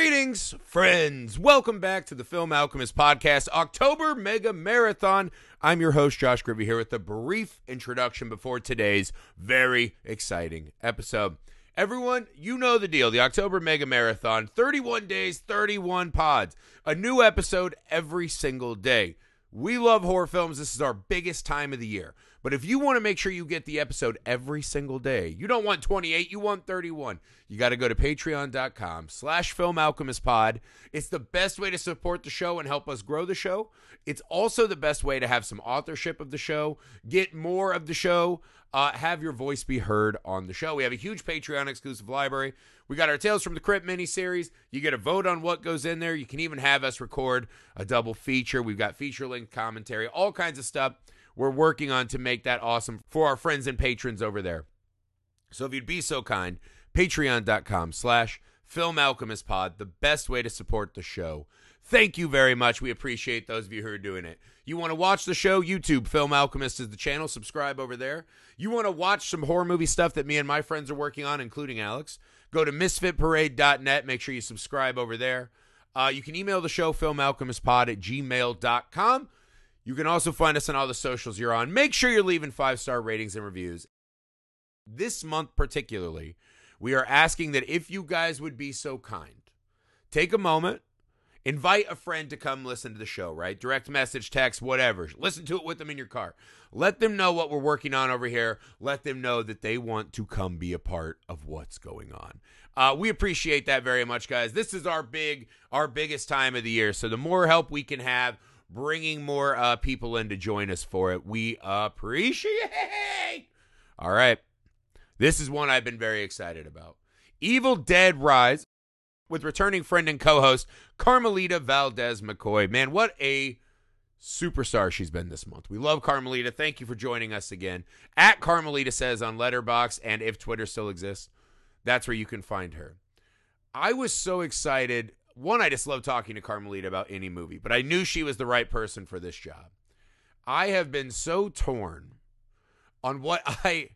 Greetings, friends. Welcome back to the Film Alchemist Podcast, October Mega Marathon. I'm your host, Josh Gribby, here with a brief introduction before today's very exciting episode. Everyone, you know the deal. The October Mega Marathon, 31 days, 31 pods. A new episode every single day. We love horror films. This is our biggest time of the year. But if you want to make sure you get the episode every single day, you don't want 28, you want 31. You got to go to patreon.com slash film alchemist pod. It's the best way to support the show and help us grow the show. It's also the best way to have some authorship of the show, get more of the show, uh, have your voice be heard on the show. We have a huge Patreon exclusive library. We got our Tales from the Crypt mini series. You get a vote on what goes in there. You can even have us record a double feature. We've got feature length commentary, all kinds of stuff we're working on to make that awesome for our friends and patrons over there. So if you'd be so kind, patreon.com slash film alchemist pod, the best way to support the show. Thank you very much. We appreciate those of you who are doing it. You want to watch the show? YouTube, Film Alchemist is the channel. Subscribe over there. You want to watch some horror movie stuff that me and my friends are working on, including Alex? Go to misfitparade.net. Make sure you subscribe over there. Uh, you can email the show, filmalchemistpod at gmail.com. You can also find us on all the socials you're on. Make sure you're leaving five star ratings and reviews. This month, particularly, we are asking that if you guys would be so kind, take a moment, invite a friend to come listen to the show, right? Direct message, text, whatever. Listen to it with them in your car. Let them know what we're working on over here. Let them know that they want to come be a part of what's going on. Uh, we appreciate that very much, guys. This is our big, our biggest time of the year. So the more help we can have, bringing more uh, people in to join us for it. We appreciate. All right. This is one I've been very excited about. Evil Dead Rise with returning friend and co-host Carmelita Valdez McKoy. Man, what a superstar she's been this month. We love Carmelita. Thank you for joining us again. At Carmelita says on Letterboxd and if Twitter still exists, that's where you can find her. I was so excited one, I just love talking to Carmelita about any movie, but I knew she was the right person for this job. I have been so torn on what I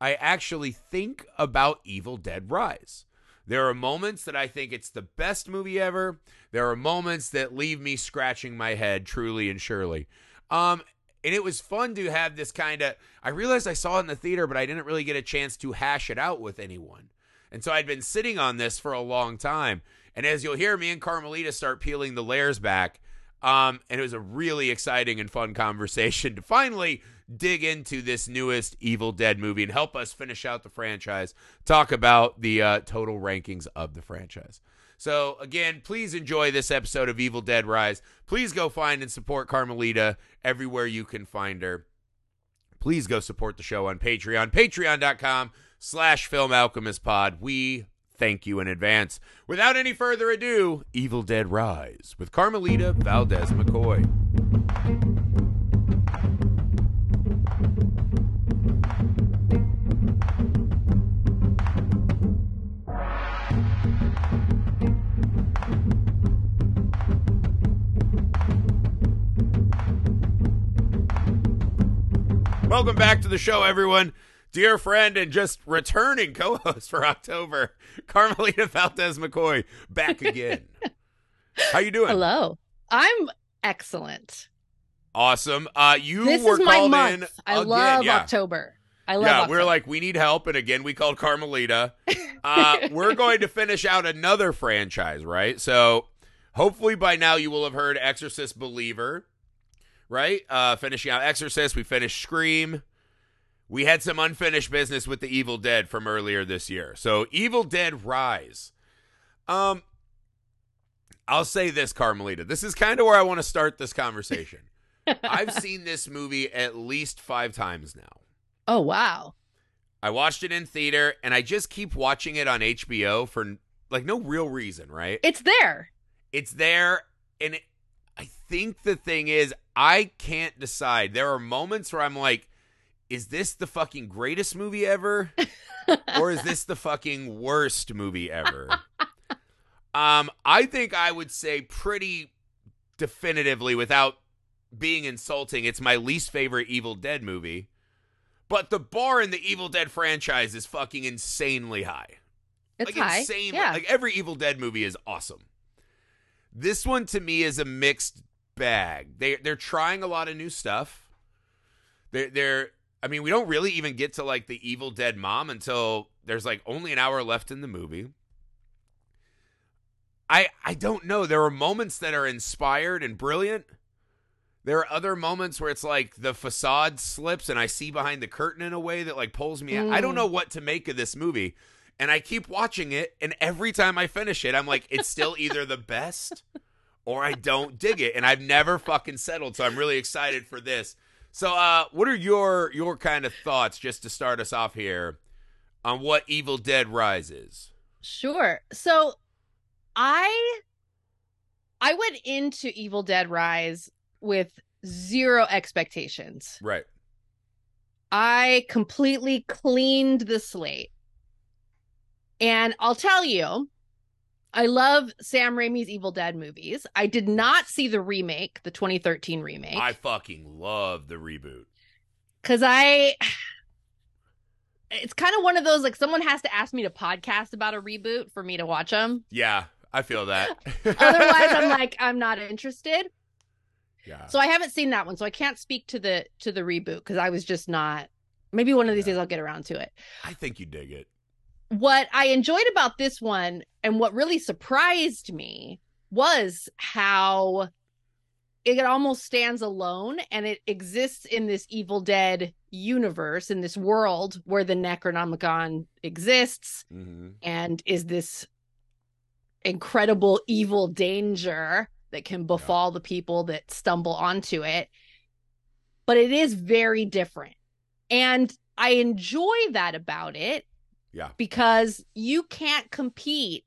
I actually think about Evil Dead Rise. There are moments that I think it's the best movie ever. There are moments that leave me scratching my head truly and surely. Um and it was fun to have this kind of I realized I saw it in the theater but I didn't really get a chance to hash it out with anyone. And so I'd been sitting on this for a long time and as you'll hear, me and Carmelita start peeling the layers back. Um, and it was a really exciting and fun conversation to finally dig into this newest Evil Dead movie and help us finish out the franchise, talk about the uh, total rankings of the franchise. So, again, please enjoy this episode of Evil Dead Rise. Please go find and support Carmelita everywhere you can find her. Please go support the show on Patreon, patreon.com slash film alchemist pod. We thank you in advance. Without any further ado, Evil Dead Rise with Carmelita Valdez McKoy. Welcome back to the show, everyone dear friend and just returning co-host for October, Carmelita Valdez McKoy, back again. How you doing? Hello. I'm excellent. Awesome. Uh, you this were is my called month. in. I again. love yeah. October. I love Yeah, October. we're like, we need help. And again, we called Carmelita. Uh, we're going to finish out another franchise, right? So hopefully by now you will have heard Exorcist Believer, right? Uh, finishing out Exorcist. We finished Scream. We had some unfinished business with the Evil Dead from earlier this year. So Evil Dead Rise. Um, I'll say this, Carmelita. This is kind of where I want to start this conversation. I've seen this movie at least five times now. oh wow. I watched it in theater and I just keep watching it on HBO for like no real reason, right? It's there. It's there and it, I think the thing is I can't decide. There are moments where I'm like is this the fucking greatest movie ever or is this the fucking worst movie ever? um I think I would say pretty definitively without being insulting, it's my least favorite Evil Dead movie. But the bar in the Evil Dead franchise is fucking insanely high. It's like high. Yeah. Like every Evil Dead movie is awesome. This one to me is a mixed bag. They they're trying a lot of new stuff. They're they're I mean, we don't really even get to like the Evil Dead mom until there's like only an hour left in the movie. I I don't know. There are moments that are inspired and brilliant. There are other moments where it's like the facade slips and I see behind the curtain in a way that like pulls me out. I don't Mm. know what to make of this movie. And I keep watching it and every time I finish it, I'm like, it's still either the best or I don't dig it. And I've never fucking settled. So I'm really excited for this. So uh what are your your kind of thoughts just to start us off here on what Evil Dead Rises? Sure. So I I went into Evil Dead Rise with zero expectations. Right. I completely cleaned the slate. And I'll tell you, I love Sam Raimi's Evil Dead movies. I did not see the remake, the 2013 remake, I fucking love the reboot. because I. It's kind of one of those like someone has to ask me to podcast about a reboot for me to watch them. Yeah, I feel that. Otherwise, I'm like I'm not interested. yeah. So I haven't seen that one, so I can't speak to the to the reboot because I was just not. Maybe one of these Yeah. days I'll get around to it. I think you dig it. What I enjoyed about this one and what really surprised me was how it almost stands alone and it exists in this Evil Dead universe, in this world where the Necronomicon exists Mm-hmm. and is this incredible evil danger that can befall the people that stumble onto it. But it is very different. And I enjoy that about it Yeah. because you can't compete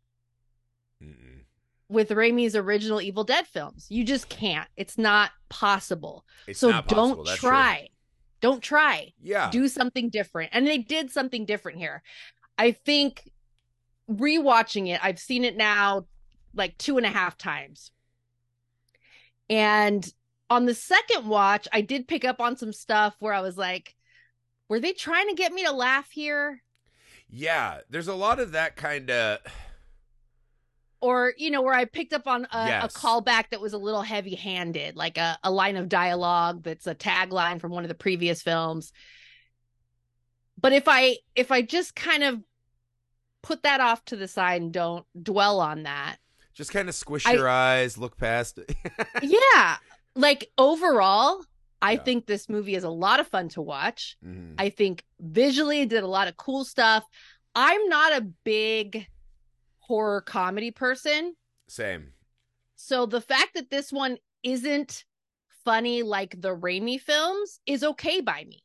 Mm-mm. with Raimi's original Evil Dead films. You just can't. It's not possible. It's so not possible. don't That's true. try. Don't try. Yeah. Do something different. And they did something different here. I think rewatching it, I've seen it now like two and a half times. And on the second watch, I did pick up on some stuff where I was like, were they trying to get me to laugh here? Yeah. There's a lot of that kind of. or you know where i picked up on a, Yes. a callback that was a little heavy handed like a, a line of dialogue that's a tagline from one of the previous films but if i if i just kind of put that off to the side and don't dwell on that Just kind of squish I- your eyes, look past it. yeah like overall i Yeah. think this movie is a lot of fun to watch Mhm. I think visually it did a lot of cool stuff. I'm not a big horror comedy person. Same. So the fact that this one isn't funny like the Raimi films is okay by me.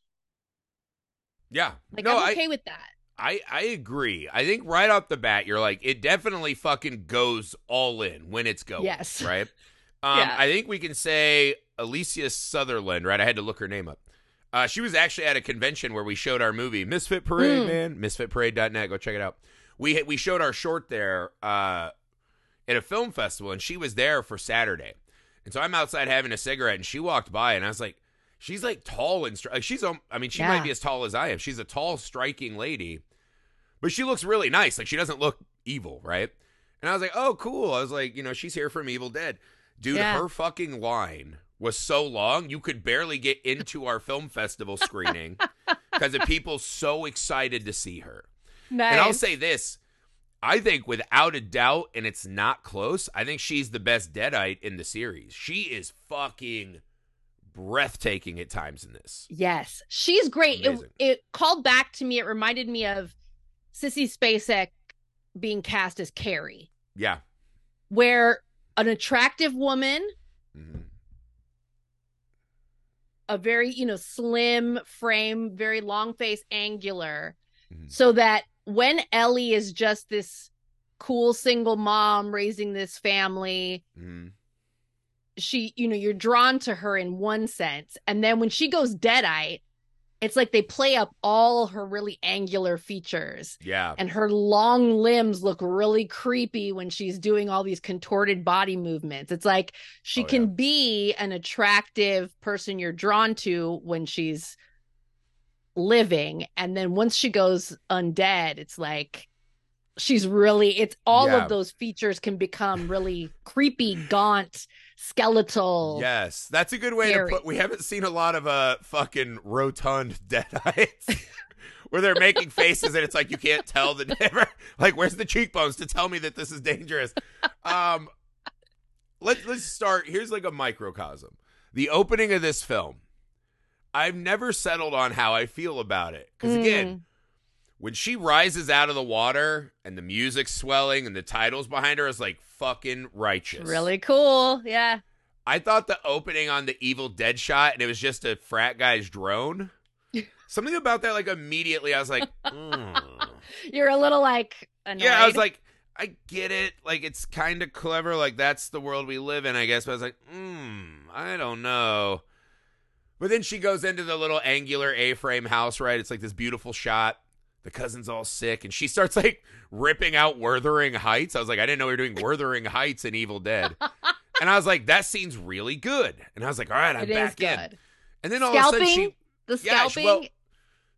Yeah. Like no, I'm I, okay with that. I I agree. I think right off the bat, you're like, it definitely fucking goes all in when it's going. Yes. Right. Um, Yeah. I think we can say Alyssa Sutherland. Right. I had to look her name up. Uh, she was actually at a convention where we showed our movie Misfit Parade. Mm. Man, misfitparade.net. Go check it out. We we showed our short there uh, at a film festival, and she was there for Saturday. And so I'm outside having a cigarette, and she walked by, and I was like, she's like tall and stri- like she's um, I mean, she might be as tall as I am. She's a tall, striking lady, but she looks really nice. Like she doesn't look evil, right? And I was like, oh, cool. I was like, you know, she's here from Evil Dead, dude. Yeah. Her fucking line was so long, you could barely get into our film festival screening because of people so excited to see her. Nice. And I'll say this. I think without a doubt, and it's not close, I think she's the best Deadite in the series. She is fucking breathtaking at times in this. yes, she's great. It, it called back to me. It reminded me of Sissy Spacek being cast as Carrie, Yeah. where an attractive woman hmm a very you know slim frame very long face angular. Mhm. so that when ellie is just this cool single mom raising this family hmm she you know you're drawn to her in one sense. And then when she goes deadite it's like they play up all her really angular features Yeah. and her long limbs look really creepy when she's doing all these contorted body movements. It's like she Oh, can yeah. be an attractive person you're drawn to when she's living. And then once she goes undead, it's like she's really it's all Yeah. of those features can become really creepy, gaunt, skeletal. Yes, that's a good way Scary. to put. We haven't seen a lot of uh fucking rotund deadites where they're making faces and it's like you can't tell the difference. Like, where's the cheekbones to tell me that this is dangerous? Um, let's let's start. Here's like a microcosm. The opening of this film. I've never settled on how I feel about it because again, Mm. When she rises out of the water and the music's swelling and the titles behind her is like fucking righteous. really cool. Yeah. I thought the opening on the Evil Dead shot and it was just a frat guy's drone. Something about that, like immediately, I was like, mm. You're a little like annoyed. yeah, I was like, I get it. Like it's kind of clever. Like that's the world we live in, I guess. But I was like, hmm, I don't know. But then she goes into the little angular A-frame house, right? It's like this beautiful shot. The cousin's all sick, and she starts like ripping out Wuthering Heights. I was like, I didn't know we were doing Wuthering Heights in Evil Dead. And I was like, that scene's really good. And I was like, all right, I'm it back in. And then all of a sudden she The scalping. Yeah, she- well-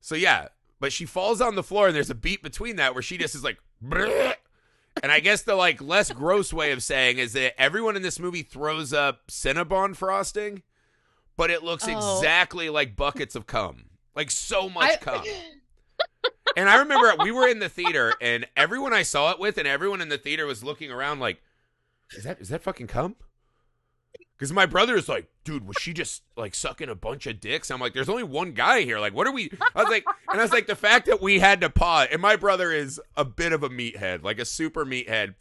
so yeah, but she falls on the floor and there's a beat between that where she just is like "Bleh." and I guess the like less gross way of saying is that everyone in this movie throws up Cinnabon frosting, but it looks Oh. exactly like buckets of cum. Like so much I- cum. And I remember we were in the theater and everyone I saw it with and everyone in the theater was looking around like, is that is that fucking cum? Because my brother is like, dude, was she just like sucking a bunch of dicks? I'm like, there's only one guy here. Like, what are we? I was like, and I was like, the fact that we had to pause, and my brother is a bit of a meathead, like a super meathead.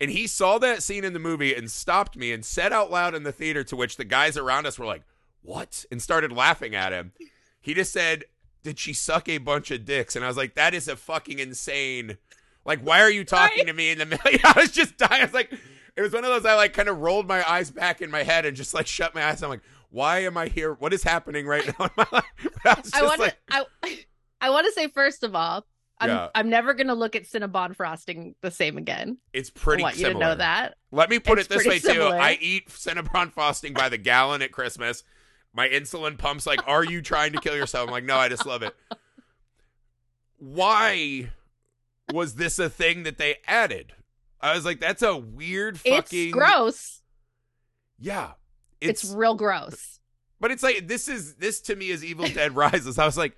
And he saw that scene in the movie and stopped me and said out loud in the theater, to which the guys around us were like, what? And started laughing at him. He just said, did she suck a bunch of dicks? And I was like, that is a fucking insane. Like, why are you talking Right. to me in the middle? I was just dying. I was like, it was one of those I like kind of rolled my eyes back in my head and just like shut my eyes. I'm like, why am I here? What is happening right now in my life? I I want like, to. I, I want to say first of all, I'm Yeah. I'm never gonna look at Cinnabon frosting the same again. it's pretty I want similar. you to know that. Let me put It's it this way too. I eat Cinnabon frosting by the gallon at Christmas. My insulin pumps like, "Are you trying to kill yourself?" I'm like, "No, I just love it." Why was this a thing that they added? I was like, "That's a weird fucking It's gross. Yeah, It's, real gross. But it's like this is this to me is Evil Dead Rises. I was like,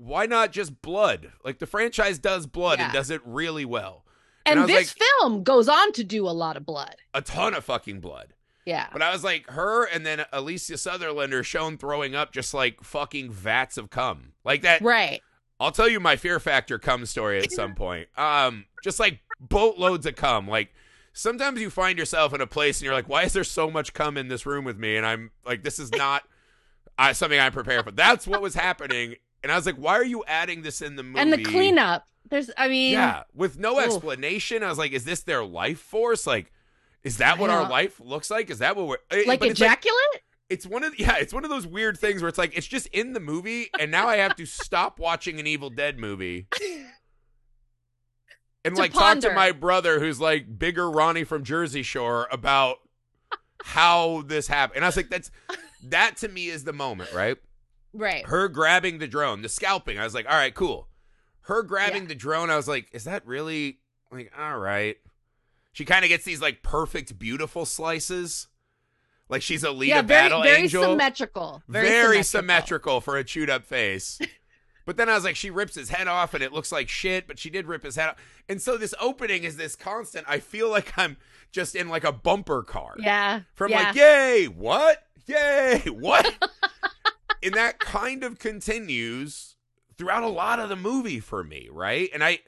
why not just blood? Like the franchise does blood and does it really well. And, I was this film goes on to do a lot of blood. A ton of fucking blood. Yeah. But I was like, her and then Alyssa Sutherland are shown throwing up just like fucking vats of cum. Like that. Right. I'll tell you my fear factor cum story at some point. Um, just like boatloads of cum. Like sometimes you find yourself in a place and you're like, why is there so much cum in this room with me? And I'm like, this is not uh, something I'm prepared for. That's what was happening. And I was like, why are you adding this in the movie? And the cleanup. There's I mean Yeah, with no Oof. explanation. I was like, is this their life force? Like, is that what our life looks like? Is that what we're eh, like but it's like ejaculate? it's one of yeah, it's one of those weird things where it's like it's just in the movie, and now I have to stop watching an Evil Dead movie and To like talk to my brother who's like bigger Ronnie from Jersey Shore about how this happened. And I was like, that's that to me is the moment, right? right. Her grabbing the drone, the scalping. I was like, all right, cool. Her grabbing Yeah. the drone, I was like, is that really like all right? She kind of gets these like perfect, beautiful slices. Like she's a lead yeah, very battle very angel symmetrical. Very, very, symmetrical. symmetrical for a chewed up face. but then I was like, she rips his head off and it looks like shit, but she did rip his head off. And so this opening is this constant. I feel like I'm just in like a bumper car. Yeah. From yeah. like, yay, what? Yay, what? and that kind of continues throughout a lot of the movie for me, right? And I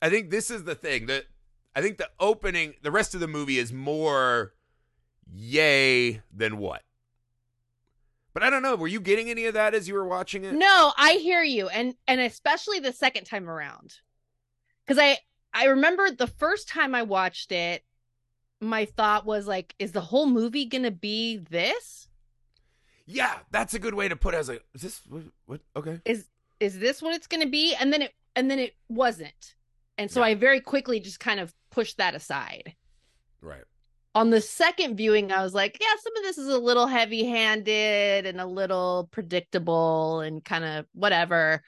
I think this is the thing that I think the opening, the rest of the movie is more yay than what. But I don't know. Were you getting any of that as you were watching it? No, I hear you, and and especially the second time around, because I I remember the first time I watched it, my thought was like, is the whole movie gonna be this? Yeah, that's a good way to put it. I was like, is this what? what? Okay. Is is this what it's gonna be? And then it and then it wasn't, and so Yeah. I very quickly just kind of pushed that aside. Right. On the second viewing, I was like, yeah, some of this is a little heavy handed and a little predictable and kind of whatever.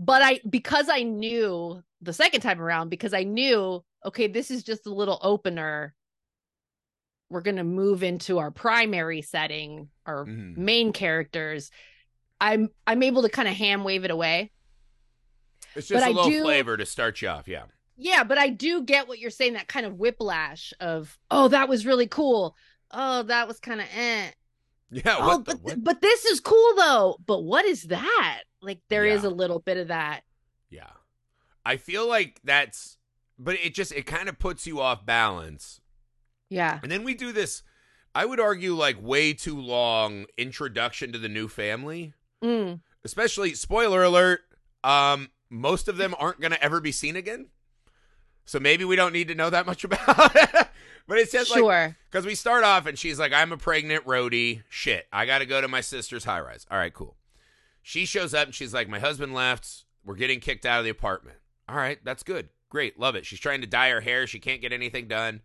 but I because I knew the second time around because I knew okay, this is just a little opener. We're going to move into our primary setting, our Mhm. main characters. I'm I'm able to kind of ham wave it away. It's just But a little do- flavor to start you off. Yeah. Yeah, but I do get what you're saying that kind of whiplash of, "Oh, that was really cool. Oh, that was kind of eh. Yeah. oh, the, but what? but this is cool though. But what is that? Like there is Yeah. a little bit of that. Yeah. I feel like that's, but it just, it kind of puts you off balance. Yeah. And then we do this, I would argue, like way too long introduction to the new family. Mm. Especially, spoiler alert, um, most of them aren't going to ever be seen again. So maybe we don't need to know that much about it. but it's just like, Sure. because we start off and she's like, I'm a pregnant roadie. Shit, I got to go to my sister's high rise. All right, cool. She shows up and she's like, My husband left. We're getting kicked out of the apartment. All right, that's good. Great. Love it. She's trying to dye her hair. She can't get anything done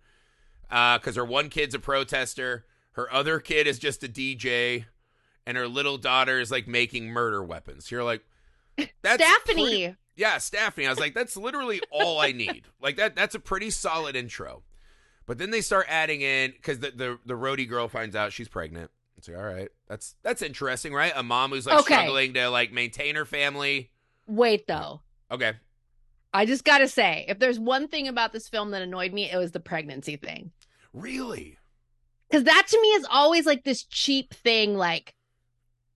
uh, because her one kid's a protester. Her other kid is just a DJ. And her little daughter is like making murder weapons. You're like, that's Daphne. pretty- yeah, Staffney. I was like, that's literally all I need. Like that that's a pretty solid intro. But then they start adding in because the, the the roadie girl finds out she's pregnant. It's like, all right, that's that's interesting, right? A mom who's like Okay. struggling to like maintain her family. Wait though. Okay. I just got to say, if there's one thing about this film that annoyed me, it was the pregnancy thing. Really? Cuz that to me is always like this cheap thing like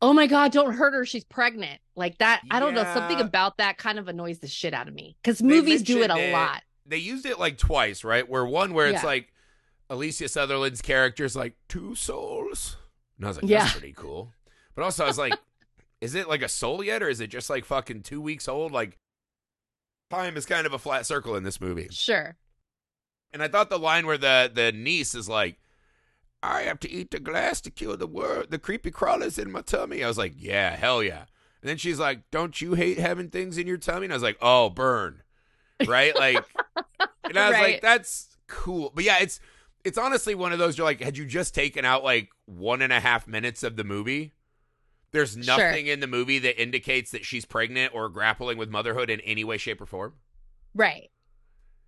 oh my god, don't hurt her, she's pregnant. Like that, I don't know, something about that kind of annoys the shit out of me cuz movies do it a it. lot. They used it like twice, right? Where one where it's Yeah. like Alyssa Sutherland's character's like two souls. And I was like, Yeah. that's pretty cool. But also I was like, is it like a soul yet or is it just like fucking two weeks old? Like time is kind of a flat circle in this movie. Sure. And I thought the line where the the niece is like, "I have to eat the glass to kill the world, the creepy crawlers in my tummy." I was like, "Yeah, hell yeah." And then she's like, "Don't you hate having things in your tummy?" And I was like, "Oh, burn." Right? Like and I was like, "That's cool." But yeah, it's it's honestly one of those you're like, had you just taken out like one and a half minutes of the movie, there's Sure. nothing in the movie that indicates that she's pregnant or grappling with motherhood in any way, shape, or form. Right.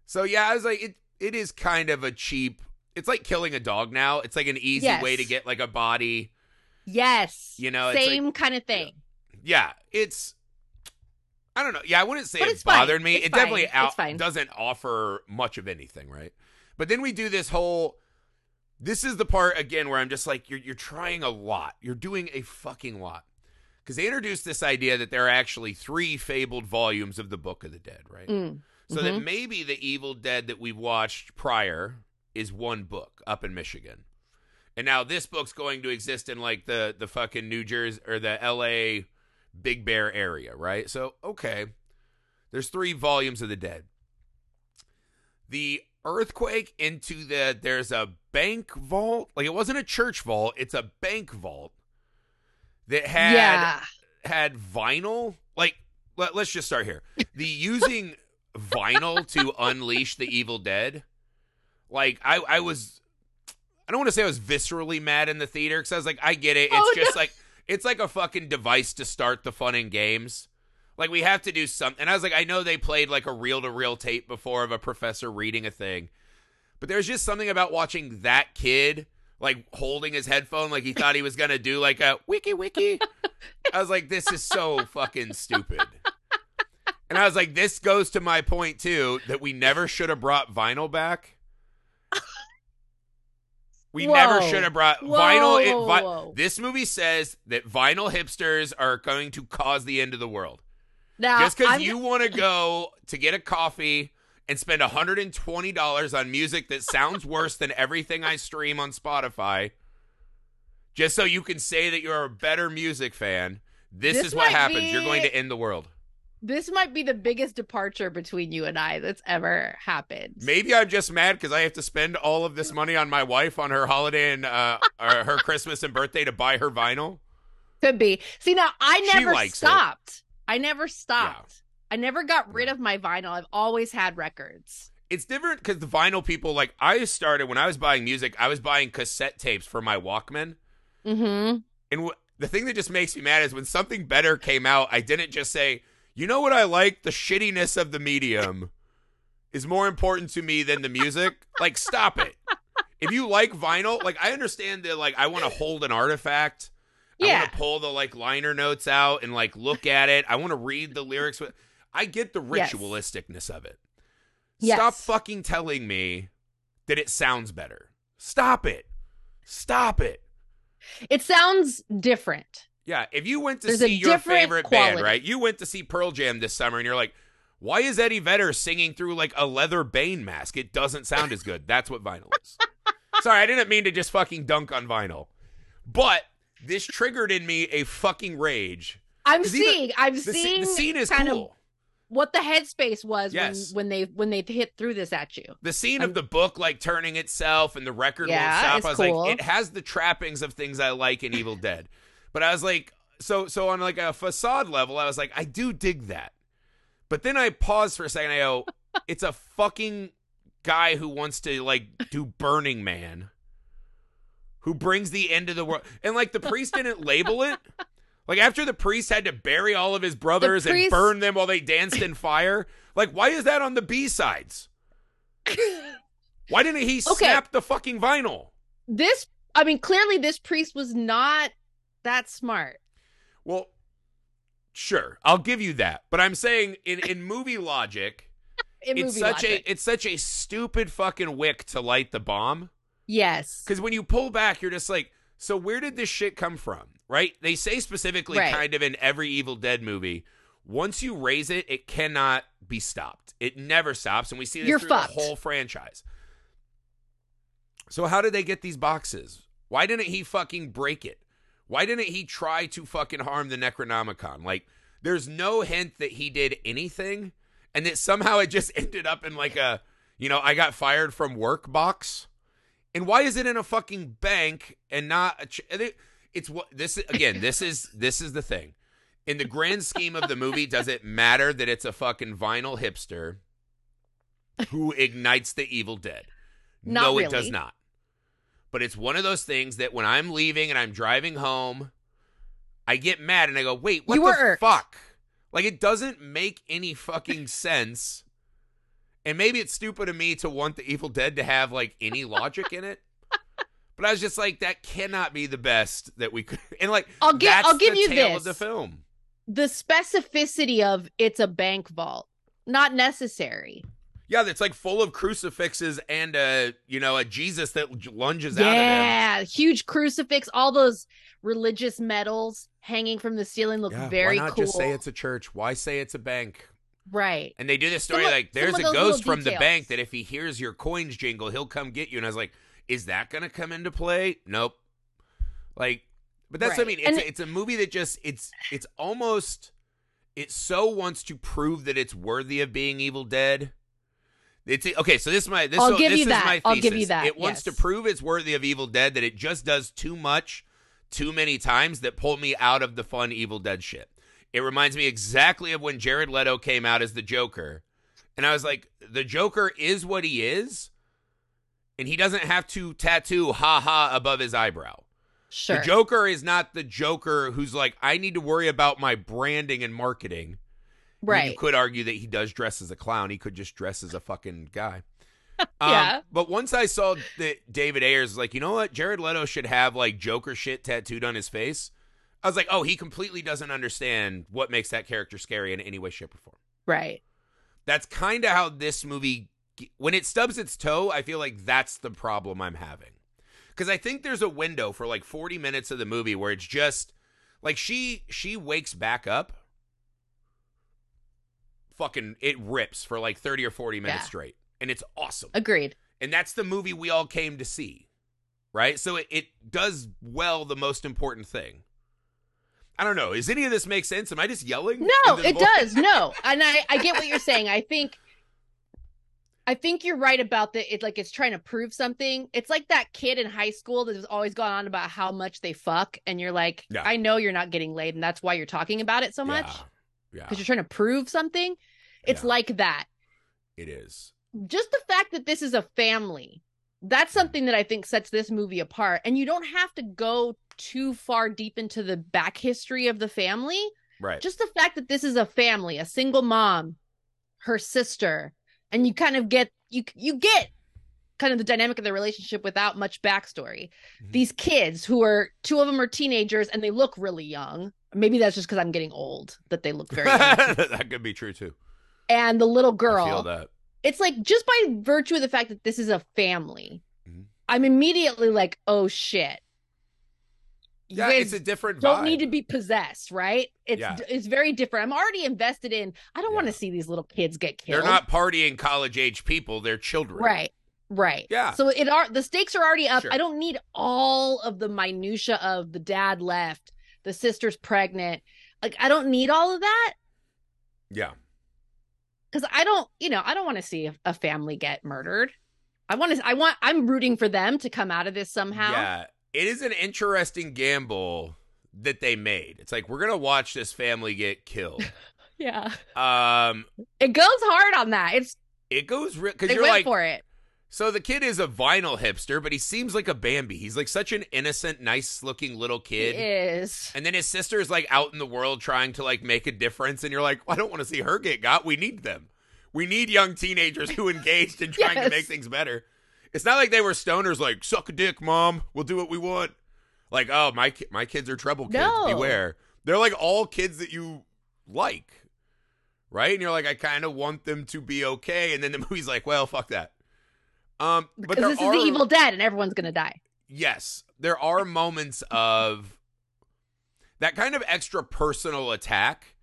So yeah, I was like, it it is kind of a cheap. It's like killing a dog now. It's like an easy Yes. way to get like a body. Yes. You know, it's like- same kind of thing. Yeah, it's. I don't know. Yeah, I wouldn't say But it it's fine. bothered me. It's it definitely out doesn't offer much of anything, right? But then we do this whole. This is the part again where I'm just like, you're you're trying a lot. You're doing a fucking lot. Because they introduced this idea that there are actually three fabled volumes of the Book of the Dead, right? Mm. So that Mhm. maybe the Evil Dead that we've watched prior is one book up in Michigan. And now this book's going to exist in like the the fucking New Jersey or the LA Big Bear area, right? So, okay. There's 3 volumes of the Dead. The earthquake into the there's a bank vault. Like it wasn't a church vault, it's a bank vault that had yeah. had vinyl like let, us just start here the using vinyl to unleash the evil dead like i i was i don't want to say i was viscerally mad in the theater because i was like i get it it's Oh, just like it's like a fucking device to start the fun in games like we have to do something and i was like i know they played like a reel-to-reel tape before of a professor reading a thing but there's just something about watching that kid like holding his headphone like he thought he was gonna do like a wiki wiki I was like, this is so fucking stupid. And I was like, this goes to my point too that we never should have brought vinyl back. We never should have brought Whoa, vinyl. it- whoa, vi- whoa. This movie says that vinyl hipsters are going to cause the end of the world. Now, Just because you want to go to get a coffee and spend $120 on music that sounds worse than everything I stream on Spotify, just so you can say that you're a better music fan, this, This is what happens. You're going to end the world. This might be the biggest departure between you and I that's ever happened. Maybe I'm just mad because I have to spend all of this money on my wife on her holiday and uh, her Christmas and birthday to buy her vinyl. Could be. See, now I never likes it. stopped. I never stopped. I never got rid of my vinyl. I've always had records. It's different because the vinyl people, like, I started when I was buying music, I was buying cassette tapes for my Walkman. Mm-hmm. And w- the thing that just makes me mad is when something better came out, I didn't just say, You know what I like? The shittiness of the medium is more important to me than the music. like, stop it. If you like vinyl, like I understand that like I want to hold an artifact. Yeah. I want to pull the like liner notes out and like look at it. I want to read the lyrics. with- I get the Yes. ritualisticness of it. Yes. Stop fucking telling me that it sounds better. Stop it. Stop it. It sounds different. Yeah, if you went to There's see your favorite band, right? You went to see Pearl Jam this summer and you're like, why is Eddie Vedder singing through like a leather Bane mask? It doesn't sound as good. That's what vinyl is. Sorry, I didn't mean to just fucking dunk on vinyl. But this triggered in me a fucking rage. I'm even seeing. I'm The, seeing the scene is kind cool. of what the headspace was Yes. when when they when they hit through this at you. the scene of the book like turning itself and the record Yeah, won't stop. I was cool. like, it has the trappings of things I like in Evil Dead. But I was like, so so on like a facade level, I was like, I do dig that. But then I paused for a second. I go, it's a fucking guy who wants to like do Burning Man, who brings the end of the world, and like the priest didn't label it. Like after the priest had to bury all of his brothers and burn them while they danced in fire. Like, why is that on the B sides? Why didn't he Okay. snap the fucking vinyl? This, I mean, clearly this priest was not that smart. Well, sure, I'll give you that. But I'm saying in in movie logic, In it's movie such logic. a it's such a stupid fucking wick to light the bomb. yes. Because when you pull back, you're just like, so where did this shit come from? Right? They say specifically, Right. kind of in every Evil Dead movie, once you raise it, it cannot be stopped. It never stops, and we see this You're through fucked. the whole franchise. So how did they get these boxes? Why didn't he fucking break it? Why didn't he try to fucking harm the Necronomicon? Like, there's no hint that he did anything, and that somehow it just ended up in like a, you know, I got fired from work box. And why is it in a fucking bank and not a? Ch- it's what this is again. This is this is the thing. In the grand scheme of the movie, does it matter that it's a fucking vinyl hipster who ignites the Evil Dead? Not no, it does not. But it's one of those things that when I'm leaving and I'm driving home, I get mad and I go, "Wait, what You the fuck?" Like it doesn't make any fucking sense. And maybe it's stupid of me to want the Evil Dead to have like any logic in it. But I was just like, that cannot be the best that we could. And like, I'll give- I'll give you this. of the film. The specificity of it's a bank vault, not necessary. Yeah, that's like full of crucifixes and a you know a Jesus that lunges out of him. Yeah, huge crucifix, all those religious medals hanging from the ceiling look Yeah, very why not cool. just say it's a church? Why say it's a bank? right. And they do this story Some like there's a ghost from the bank that if he hears your coins jingle, he'll come get you. And I was like, is that gonna come into play? Nope. Like, but that's what I mean. It's a, it's a movie that just it's it's almost it so wants to prove that it's worthy of being Evil Dead. It's okay. So this is my this, I'll so give this you is that. my I'll give you that, It wants to prove it's worthy of Evil Dead that it just does too much, too many times that pull me out of the fun Evil Dead shit. It reminds me exactly of when Jared Leto came out as the Joker. And I was like, the Joker is what he is, and he doesn't have to tattoo ha ha above his eyebrow. Sure. The Joker is not the Joker who's like, I need to worry about my branding and marketing. I mean, right. You could argue that he does dress as a clown. He could just dress as a fucking guy. Um, Yeah. But once I saw that David Ayers was like, you know what? Jared Leto should have like Joker shit tattooed on his face. I was like, oh, he completely doesn't understand what makes that character scary in any way, shape, or form. right. That's kind of how this movie, when it stubs its toe, I feel like that's the problem I'm having. Because I think there's a window for like 40 minutes of the movie where it's just like she she wakes back up, fucking it rips for like 30 or 40 minutes Yeah. straight, and it's awesome. Agreed. And that's the movie we all came to see, right? So it, it does well the most important thing. I don't know. Does any of this make sense? Am I just yelling? No, it void? does. No. And I I get what you're saying. I think I think you're right about the it like it's trying to prove something. It's like that kid in high school that has always gone on about how much they fuck and you're like, Yeah. I know you're not getting laid and that's why you're talking about it so much Yeah, because you're trying to prove something. It's Yeah. like that. it is. Just the fact that this is a family. That's something that I think sets this movie apart and you don't have to go too far deep into the back history of the family Right. Just the fact that this is a family, a single mom, her sister, and you kind of get you you get kind of the dynamic of the relationship without much backstory. Mhm. These kids who are two of them are teenagers and they look really young. Maybe that's just because I'm getting old that they look very that could be true too. and the little I feel girl. that. It's like just by virtue of the fact that this is a family, Mhm. I'm immediately like, oh shit. You Yeah, it's a different don't need to be possessed, right? It's Yeah. it's very different. I'm already invested in. I don't want to see these little kids get killed. They're not partying college age people, they're children. right, right. Yeah. So it are the stakes are already up. Sure. I don't need all of the minutia of the dad left, the sister's pregnant. Like I don't need all of that Yeah. because I don't, you know, I don't want to see a, a family get murdered. I want to. I want. I'm rooting for them to come out of this somehow. Yeah. It is an interesting gamble that they made. It's like we're gonna watch this family get killed. Yeah. um It goes hard on that. It's it goes real because they you're went like for it. So the kid is a vinyl hipster, but he seems like a Bambi. He's like such an innocent, nice looking little kid. He is. And then his sister is like out in the world trying to like make a difference, and you're like, I don't want to see her get got. We need them. We need young teenagers who engaged in trying to make things better. It's not like they were stoners like suck a dick, mom. We'll do what we want. Like, oh my ki- my kids are trouble kids. No. Beware. They're like all kids that you like, right? And you're like, I kind of want them to be okay. And then the movie's like, well, fuck that. Um, but Because this are is the Evil Dead, and everyone's gonna die. yes, there are moments of that kind of extra personal attack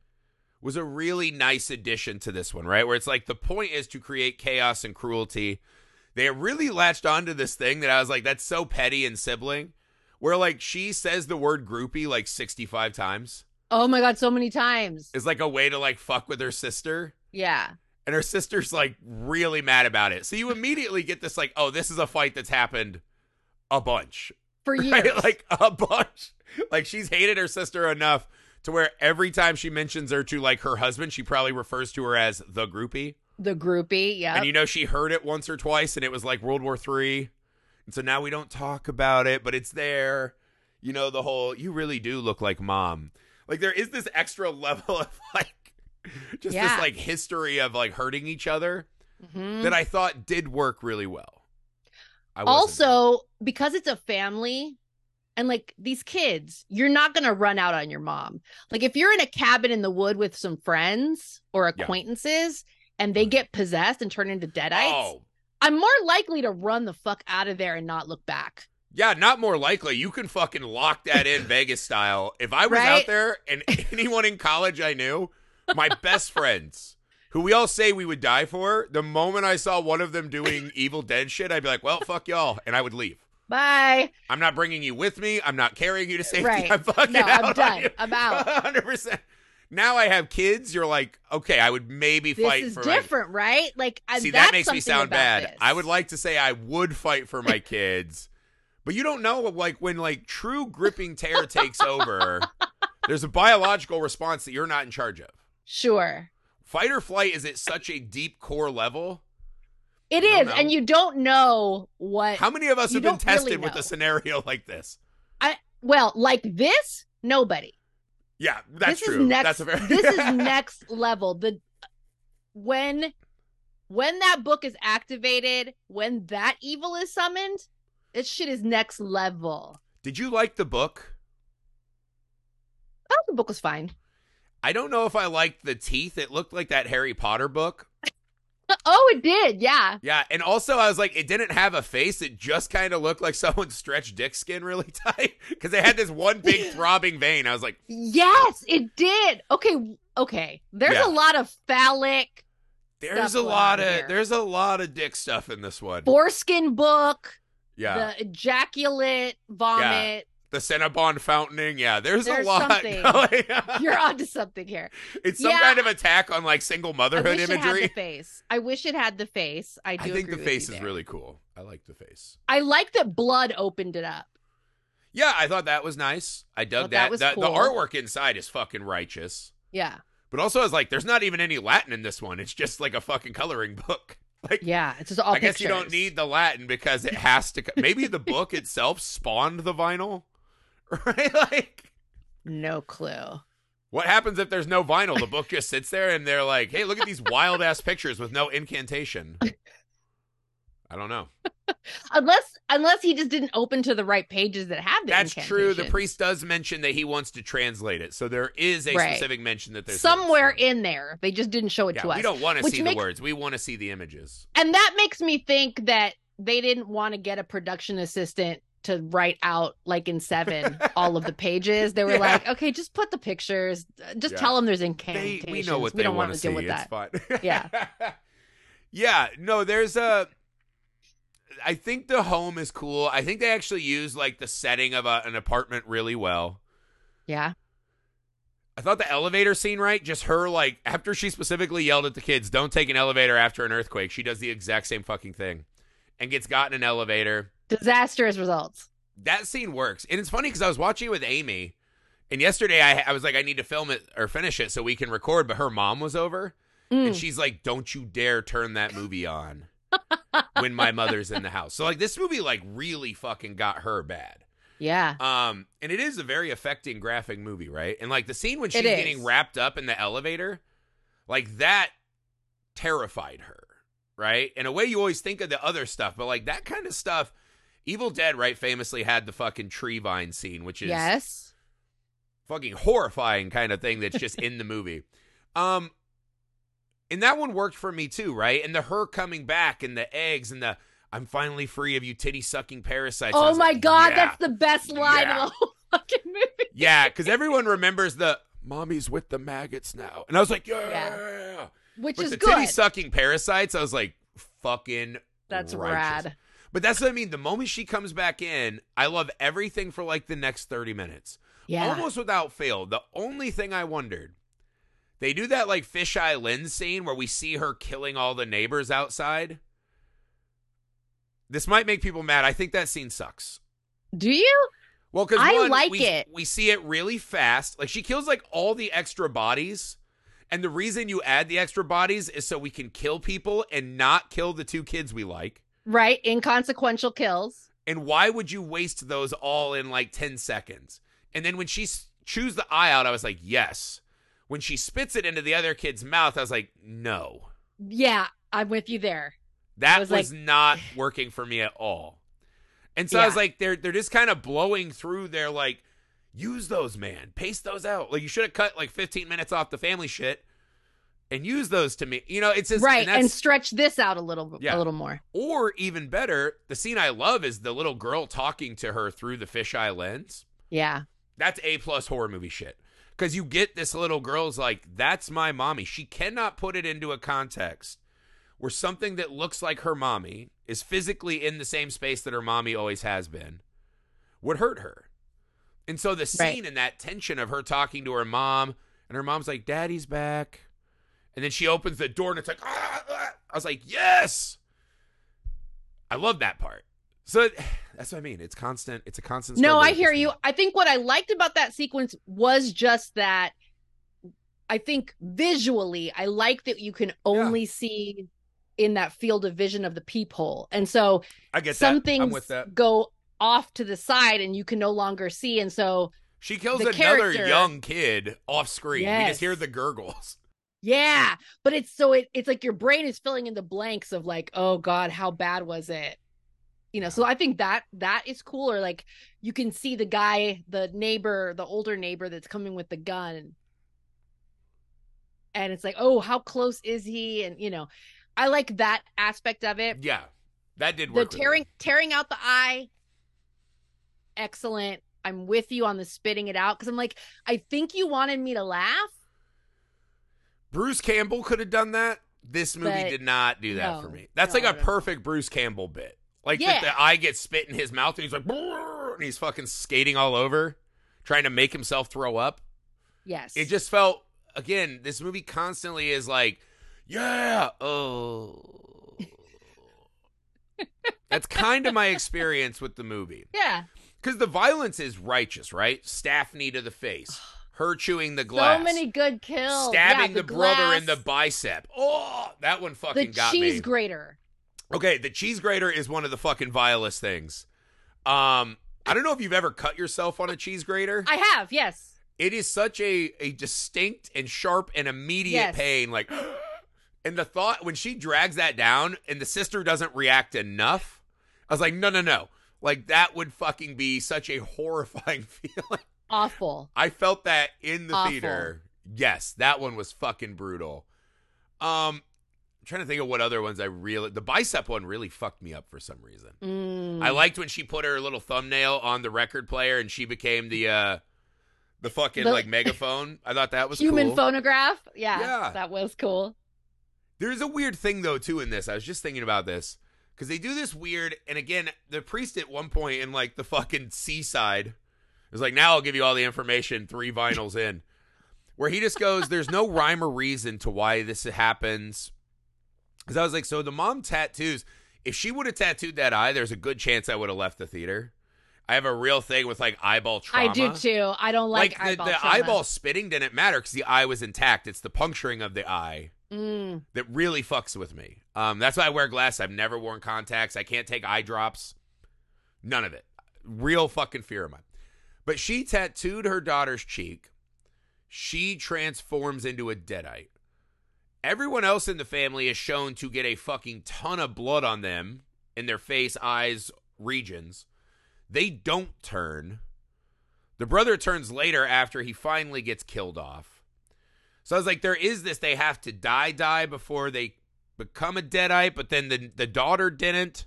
was a really nice addition to this one, right? Where it's like the point is to create chaos and cruelty. They really latched onto this thing that I was like, that's so petty and sibling. Where like she says the word groupie like 65 times Oh my god, so many times. It's like a way to like fuck with her sister. Yeah. And her sister's like really mad about it. So you immediately get this like, oh, this is a fight that's happened a bunch. For years. Right? Like a bunch. Like she's hated her sister enough to where every time she mentions her to like her husband, she probably refers to her as the groupie. the groupie, yeah. And you know she heard it once or twice and it was like World War Three. And so now we don't talk about it, but it's there. You know, the whole you really do look like mom. Like there is this extra level of like just Yeah. this like history of like hurting each other Mhm. that I thought did work really well. Also, because it's a family and like these kids, you're not going to run out on your mom. Like if you're in a cabin in the wood with some friends or Yeah. acquaintances and they get possessed and turn into deadites, Oh, I'm more likely to run the fuck out of there and not look back. Yeah, not more likely. You can fucking lock that in Vegas style. If I was Right? out there and anyone in college I knew, my best friends, who we all say we would die for, the moment I saw one of them doing Evil Dead shit, I'd be like, well, fuck y'all. And I would leave. Bye. I'm not bringing you with me. I'm not carrying you to safety. Right. I'm fucking No, I'm out done. I'm out. 100%. Now I have kids. You're like, okay, I would maybe This fight is for my different, right? Like uh, See, that's that makes me sound bad. this. I would like to say I would fight for my kids, but you don't know, like, when, like, true gripping terror takes over, there's a biological response that you're not in charge of. Sure. Fight or flight is at such a deep core level. It is, and you don't know what. How many of us have been don't really tested with a scenario like this? I well, like this, nobody. Yeah, that's this true. is next. that's a very this is next level. The when when that book is activated, when that evil is summoned, this shit is next level. Did you like the book? Oh, the book was fine. I don't know if I liked the teeth. It looked like that Harry Potter book. Oh, it did. Yeah. Yeah, and also I was like, it didn't have a face. It just kind of looked like someone stretched dick skin really tight because it had this one big throbbing vein. I was like, Yes, it did. Okay. Okay. There's Yeah. a lot of phallic there's a lot of here. there's a lot of dick stuff in this one. foreskin book, yeah, the ejaculate, vomit. The Cinnabon fountaining. Yeah, there's, There's a lot. You're onto something here. it's some Yeah. kind of attack on like single I motherhood wish it had the imagery. face. I wish it had the face. I do. I think the face is there. really cool. I like the face. I like that blood opened it up. Yeah, I thought that was nice. I dug Thought that that. was the, the artwork inside is fucking righteous. Yeah. But also, I was like, there's not even any Latin in this one. It's just like a fucking coloring book. Like, Yeah. It's just all I guess you don't need the Latin because it has to. Maybe the book itself spawned the vinyl, right? Like, No clue. What happens if there's no vinyl? The book just sits there and they're like, hey, look at these wild ass pictures with no incantation. I don't know. unless unless he just didn't open to the right pages that have the That's true. The priest does mention that he wants to translate it. So there is a Right. specific mention that there's somewhere in there. They just didn't show it Yeah, to us. we don't want to see makes- the words. We want to see the images. and that makes me think that they didn't want to get a production assistant to write out like in seven all of the pages. They were Yeah. like, okay, just put the pictures. Just Yeah. tell them there's They, incantations. we know what we they don't want to to see. deal with it's that. fine. Yeah. yeah. No, there's a. I think the home is cool. I think they actually use like the setting of a, an apartment really well. Yeah. I thought the elevator scene, right? Just her, like, after she specifically yelled at the kids, don't take an elevator after an earthquake, she does the exact same fucking thing and gets got in an elevator. Disastrous results. That scene works. And it's funny because I was watching it with Amy, and yesterday I, I was like, I need to film it or finish it so we can record, but her mom was over, Mm. and she's like, don't you dare turn that movie on when my mother's in the house. So, like, this movie, like, really fucking got her bad. Yeah. Um, and it is a very affecting graphic movie, right? And like the scene when she's getting wrapped up in the elevator, like that terrified her, right? In a way, you always think of the other stuff, but like that kind of stuff, Evil Dead, right, famously had the fucking tree vine scene, which is yes. fucking horrifying kind of thing that's just in the movie. Um, and that one worked for me too, right? And the her coming back and the eggs and the I'm finally free of you titty sucking parasites. Oh my like, god, yeah. that's the best line Yeah. of the whole fucking movie. Yeah, because everyone remembers the mommy's with the maggots now. And I was like, yeah. Which But is the good. titty sucking parasites, I was like, fucking That's righteous. rad. But that's what I mean. The moment she comes back in, I love everything for like the next 30 minutes. Yeah. Almost without fail. The only thing I wondered, they do that like fisheye lens scene where we see her killing all the neighbors outside. This might make people mad. I think that scene sucks. Do you? Well, because I one, like we, it. we see it really fast. Like she kills like all the extra bodies, and the reason you add the extra bodies is so we can kill people and not kill the two kids we like. Right. Inconsequential kills. And why would you waste those all in like ten seconds? And then when she s- chews the eye out, I was like, yes. When she spits it into the other kid's mouth, I was like, no. Yeah, I'm with you there. That was was, like- not working for me at all. And so I was like, they're they're just kind of blowing through their like, use those, man. Paste those out. Like you should have cut like 15 minutes off the family shit and use those to me. You know, it's just right. and, And, stretch this out a little Yeah. a little more. or even better, the scene I love is the little girl talking to her through the fisheye lens. Yeah. That's A plus horror movie shit. Because you get this little girl's like, that's my mommy. She cannot put it into a context where something that looks like her mommy is physically in the same space that her mommy always has been would hurt her. And so the scene Right. and that tension of her talking to her mom, and her mom's like, Daddy's back. And then she opens the door and it's like, ah, ah. I was like, yes. I love that part. So that's what I mean. It's constant. It's a constant. No, I hear you. I think what I liked about that sequence was just that I think visually, I like that you can only see in that field of vision of the peephole. And so I get some that. Things go off to the side and you can no longer see. And so, She kills another character- young kid off screen. We just hear the gurgles. Yeah, but it's so it, it's like your brain is filling in the blanks of like, oh God, how bad was it? You know, so I think that that is cool. Or like you can see the guy, the neighbor, the older neighbor that's coming with the gun. And it's like, oh, how close is he? And you know, I like that aspect of it. Yeah, that did the work. with tearing tearing out the eye excellent i'm with you on the spitting it out because i'm like i think you wanted me to laugh Bruce Campbell could have done that. This movie But did not do that no, for me. That's no, like a perfect Bruce Campbell bit. Like Yeah. that the eye gets spit in his mouth and he's like, and he's fucking skating all over, trying to make himself throw up. yes It just felt again. This movie constantly is like, yeah, oh. That's kind of my experience with the movie. yeah Because the violence is righteous, right? Staff knee to the face, her chewing the glass, so many good kills stabbing yeah, the, brother in the bicep. Oh, that one the fucking got me. The cheese grater okay, the cheese grater is one of the fucking vilest things. Um, I don't know if you've ever cut yourself on a cheese grater. i have yes it is such a a distinct and sharp and immediate Yes. pain like and the thought when she drags that down and the sister doesn't react enough i was like no no no like that would fucking be such a horrifying feeling Awful. i felt that in the Awful. theater yes that one was fucking brutal um I'm trying to think of what other ones i really the bicep one really fucked me up for some reason Mm. I liked when she put her little thumbnail on the record player and she became the uh the fucking The- like megaphone. I thought that was human cool. phonograph. Yeah, Yeah. that was cool. There's a weird thing though too in this. I was just thinking about this because they do this weird. And again, the priest at one point in like the fucking seaside is like, "Now I'll give you all the information." Three vinyls in, where he just goes, "There's no rhyme or reason to why this happens." Because I was like, "So the mom tattoos. If she would have tattooed that eye, there's a good chance I would have left the theater." I have a real thing with like eyeball trauma. I do too. I don't like, the, eyeball the trauma. eyeball spitting didn't matter because the eye was intact. It's the puncturing of the eye Mm. that really fucks with me. Um, that's why I wear glasses. I've never worn contacts. I can't take eye drops. None of it. Real fucking fear of mine. But she tattooed her daughter's cheek. She transforms into a deadite. Everyone else in the family is shown to get a fucking ton of blood on them in their face, eyes, regions. They don't turn. The brother turns later after he finally gets killed off. So I was like, there is this. They have to die, die before they become a deadite, but then the the daughter didn't.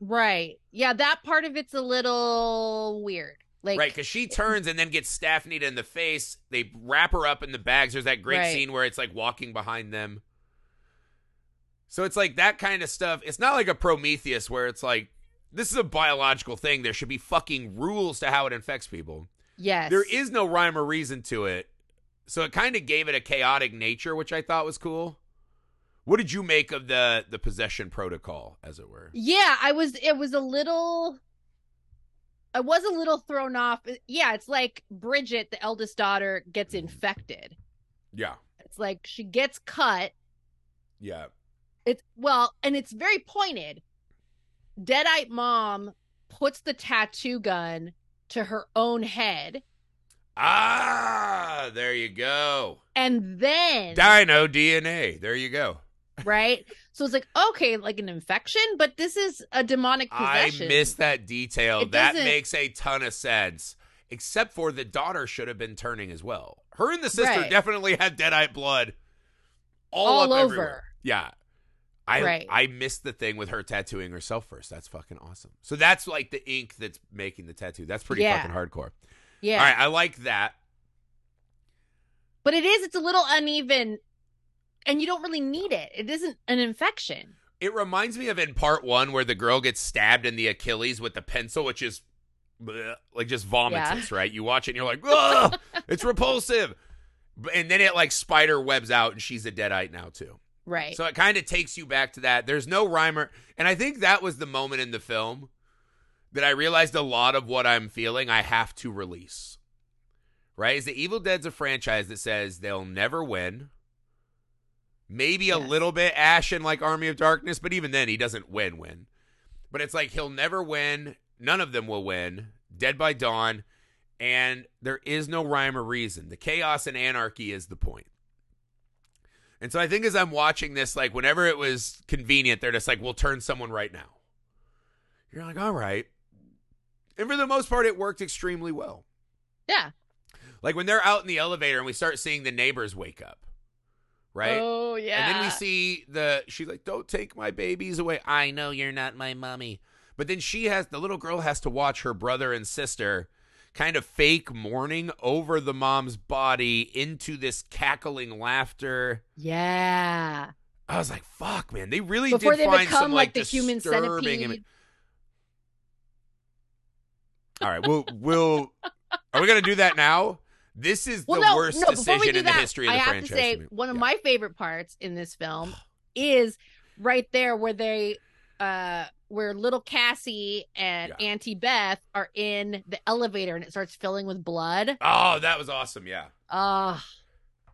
Right. Yeah, that part of it's a little weird. Like right, because she turns and then gets Staphne in the face. They wrap her up in the bags. There's that great Right. scene where it's like walking behind them. So it's like that kind of stuff. It's not like a Prometheus where it's like this is a biological thing. There should be fucking rules to how it infects people. yes. There is no rhyme or reason to it. So it kind of gave it a chaotic nature, which I thought was cool. What did you make of the the possession protocol, as it were? Yeah, I was it was a little I was a little thrown off. Yeah, it's like Bridget, the eldest daughter, gets infected. Yeah, It's like she gets cut. yeah, It's well, and it's very pointed. Deadite mom puts the tattoo gun to her own head, ah, there you go. and then Dino DNA. There you go. Right. So it's like okay, like an infection, but this is a demonic possession. I missed that detail. It that doesn't- makes a ton of sense. Except for the daughter should have been turning as well. Her and the sister Right. definitely had deadite blood all, All up over. everywhere. Yeah. I Right. I missed the thing with her tattooing herself first. That's fucking awesome. So that's like the ink that's making the tattoo. That's pretty Yeah. fucking hardcore. Yeah, All right, I like that. but it is. It's a little uneven, and you don't really need it. It isn't an infection. It reminds me of in part one where the girl gets stabbed in the Achilles with the pencil, which is bleh, like just vomitous, right? You watch it and you're like, it's repulsive. And then it like spider webs out and she's a deadite now too. Right. So it kind of takes you back to that. There's no rhymer. And I think that was the moment in the film that I realized a lot of what I'm feeling I have to release. Right? Is the Evil Dead's a franchise that says they'll never win. Maybe a little bit ashen like Army of Darkness, but even then he doesn't win win. But it's like he'll never win. None of them will win. Dead by Dawn. And there is no rhyme or reason. The chaos and anarchy is the point. And so I think as I'm watching this, like whenever it was convenient, they're just like, we'll turn someone right now. You're like, all right. And for the most part, it worked extremely well. yeah. Like when they're out in the elevator and we start seeing the neighbors wake up, right? Oh yeah. And then we see the she's like, "Don't take my babies away." I know you're not my mommy. But then she has the little girl has to watch her brother and sister kind of fake mourning over the mom's body into this cackling laughter. Yeah. I was like, "Fuck, man! They really Before did they find become some like, like, the human centipede. Im- All right, we'll we'll. Are we gonna do that now? This is Well, the no, worst no. Decision in the that, history of I the have to say one of Yeah. my favorite parts in this film is right there where they, uh, where little Cassie and Yeah. Auntie Beth are in the elevator and it starts filling with blood. Oh, that was awesome! Yeah, Ah,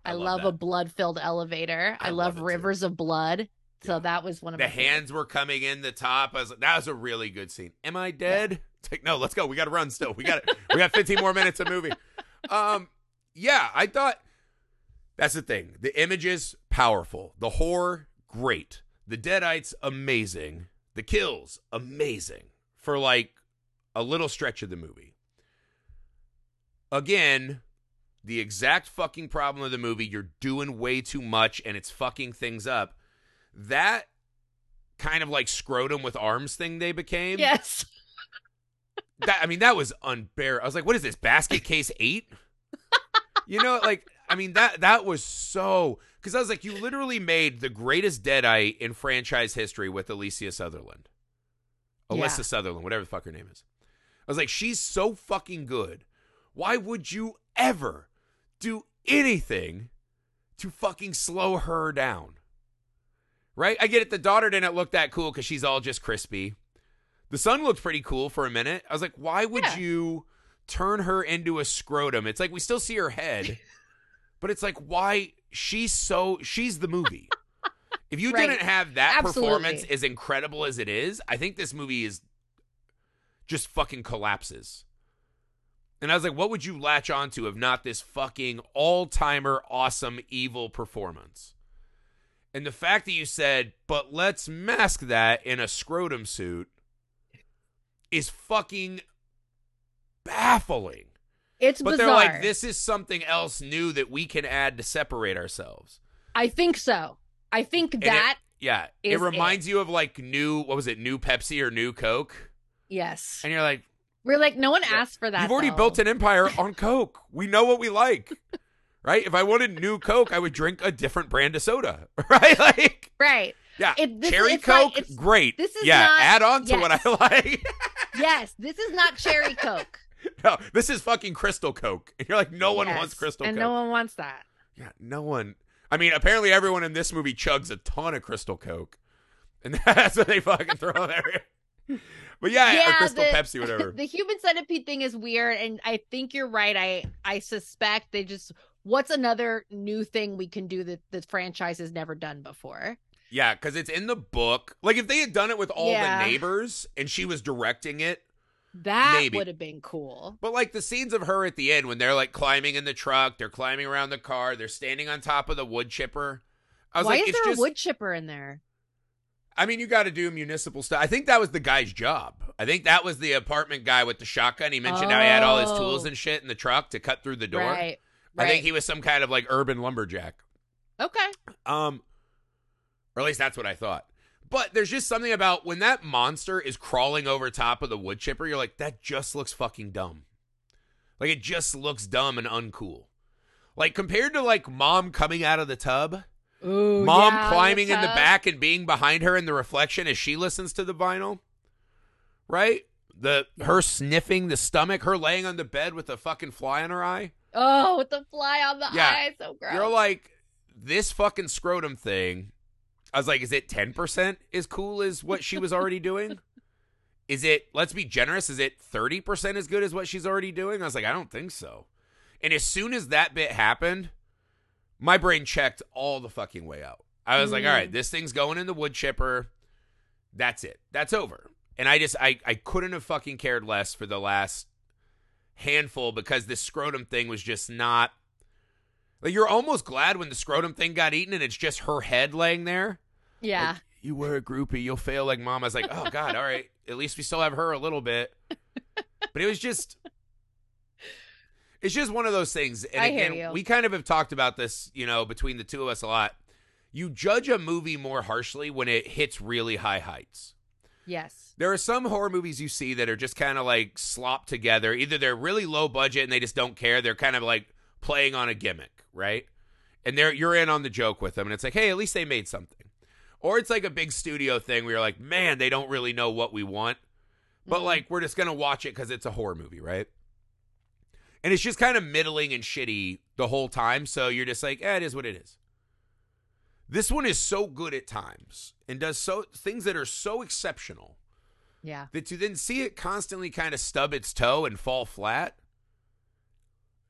I, I love love, a blood-filled elevator. I, I love, love it too. rivers of blood. So Yeah. that was one of the my favorites. hands were coming in the top. I was like, that was a really good scene. Am I dead? It's like, no, let's go. We got to run still. We got it. we got 15 more minutes of movie. Um, yeah, I thought that's the thing. The images powerful. The horror great. The Deadites amazing. The kills amazing for like a little stretch of the movie. Again, the exact fucking problem of the movie. You're doing way too much and it's fucking things up. That kind of like scrotum with arms thing they became. Yes. That I mean, that was unbearable. I was like, what is this? Basket case eight? you know, like I mean that that was so because I was like, you literally made the greatest Deadite in franchise history with Alicia Sutherland. Alyssa Yeah. Sutherland, whatever the fuck her name is. I was like, she's so fucking good. Why would you ever do anything to fucking slow her down? Right? I get it. The daughter didn't look that cool because she's all just crispy. The sun looked pretty cool for a minute. I was like, why would Yeah. you turn her into a scrotum? It's like we still see her head, but it's like, why? She's so, she's the movie. If you Right. didn't have that Absolutely. performance as incredible as it is, I think this movie is just fucking collapses. And I was like, what would you latch onto if not this fucking all timer, awesome, evil performance? And the fact that you said, but let's mask that in a scrotum suit is fucking baffling. It's But bizarre. they're like, this is something else new that we can add to separate ourselves. I think so. I think it- that Yeah. it reminds you of like new, what was it, new Pepsi or new Coke? yes. And you're like, We're like no one asked for that. You've already though. built an empire on Coke. We know what we like. Right? If I wanted new Coke, I would drink a different brand of soda. Right? Like right. Yeah. It- this- Cherry like- Coke, it's- great. this is yeah, not- add on to what. I like. Yes, this is not cherry coke. no, this is fucking Crystal Coke. And you're like, no one Yes, wants Crystal and Coke. no one wants that. yeah, no one. I mean, apparently everyone in this movie chugs a ton of Crystal Coke. And that's what they fucking throw there. But yeah, or Yeah, Crystal the- Pepsi, whatever. The human centipede thing is weird, and I think you're right. I I suspect they just what's another new thing we can do that the franchise has never done before. Yeah, because it's in the book. Like if they had done it with all Yeah. the neighbors and she was directing it, That Maybe. would have been cool. but like the scenes of her at the end when they're like climbing in the truck, they're climbing around the car, they're standing on top of the wood chipper. I was Why like, is there just. a wood chipper in there? I mean, you got to do municipal stuff. I think that was the guy's job. I think that was the apartment guy with the shotgun. He mentioned how he had all his tools Oh. and shit in the truck to cut through the door. Right. I think he was some kind of like urban lumberjack. Okay. Um, or at least that's what I thought. But there's just something about when that monster is crawling over top of the wood chipper, you're like, that just looks fucking dumb. Like it just looks dumb and uncool. Like compared to like mom coming out of the tub, Ooh, mom yeah, climbing in the back and being behind her in the reflection as she listens to the vinyl. Right? The her sniffing the stomach, her laying on the bed with a fucking fly in her eye. Oh, with the fly on the Yeah. eye, so gross. You're like, this fucking scrotum thing. I was like, is it 10% as cool as what she was already doing? Is it, let's be generous, is it 30% as good as what she's already doing? I was like, I don't think so. And as soon as that bit happened, my brain checked all the fucking way out. I was like, Mm. all right, this thing's going in the wood chipper. That's it. That's over. And I just, I, I couldn't have fucking cared less for the last handful because this scrotum thing was just not like you're almost glad when the scrotum thing got eaten and it's just her head laying there. Yeah. Like, you were a groupie, you'll fail like mom. I was like, oh god, all right. At least we still have her a little bit. But it was just it's just one of those things. And I hear again, you. we kind of have talked about this, you know, between the two of us a lot. You judge a movie more harshly when it hits really high heights. yes. There are some horror movies you see that are just kind of like slopped together. Either they're really low budget and they just don't care. They're kind of like playing on a gimmick, right? And they're you're in on the joke with them, and it's like, hey, at least they made something. Or it's like a big studio thing where you're like, man, they don't really know what we want, but Mhm. like we're just gonna watch it because it's a horror movie, right? And it's just kind of middling and shitty the whole time. So you're just like, eh, it is what it is. This one is so good at times and does so things that are so exceptional Yeah. that to then see it constantly kind of stub its toe and fall flat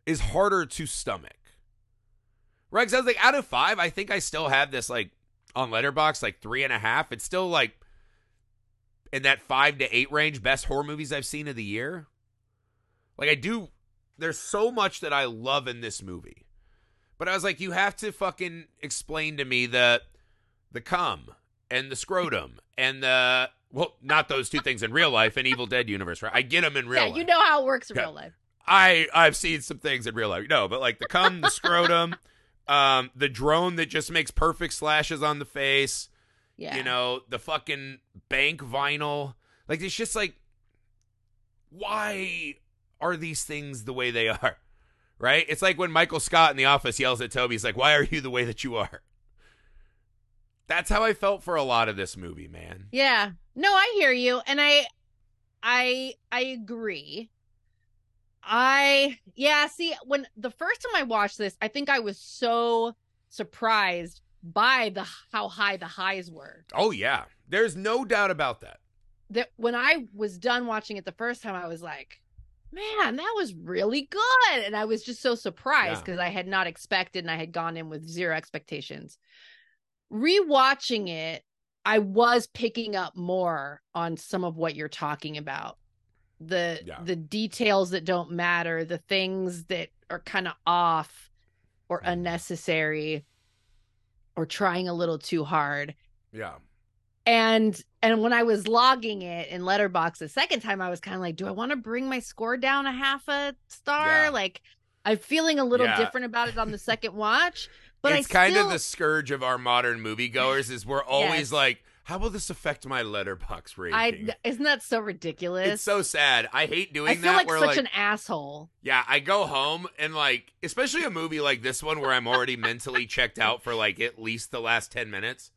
is harder to stomach. Right? 'Cause I was like, out of five, I think I still have this like on Letterboxd like three and a half. It's still like in that five to eight range, best horror movies I've seen of the year. Like I do, there's so much that I love in this movie. But I was like, you have to fucking explain to me the the cum and the scrotum and the well, not those two things in real life in Evil Dead universe, right? I get them in real yeah, life. you know how it works in Yeah. real life. I I've seen some things in real life. No, but like the cum, the scrotum, um, the drone that just makes perfect slashes on the face. Yeah. You know, the fucking bank vinyl. Like it's just like why are these things the way they are? Right? It's like when Michael Scott in the office yells at Toby, he's like, Why are you the way that you are? That's how I felt for a lot of this movie, man. Yeah. No, I hear you and I I I agree. I yeah, see when the first time I watched this, I think I was so surprised by the how high the highs were. Oh yeah. There's no doubt about that. That when I was done watching it the first time I was like, man, that was really good and I was just so surprised Yeah. because I had not expected and I had gone in with zero expectations. Rewatching it, I was picking up more on some of what you're talking about. The Yeah. the details that don't matter, the things that are kind of off or Mhm. unnecessary or trying a little too hard. Yeah. And and when I was logging it in Letterboxd the second time, I was kind of like, do I want to bring my score down a half a star? Yeah. Like I'm feeling a little Yeah. different about it on the second watch. But it's I kind still, of the scourge of our modern moviegoers is we're always Yes. like, how will this affect my Letterboxd rating? I isn't that so ridiculous? it's so sad. I hate doing I feel that. like where such like, an asshole. yeah, I go home and like, especially a movie like this one where I'm already mentally checked out for like at least the last ten minutes.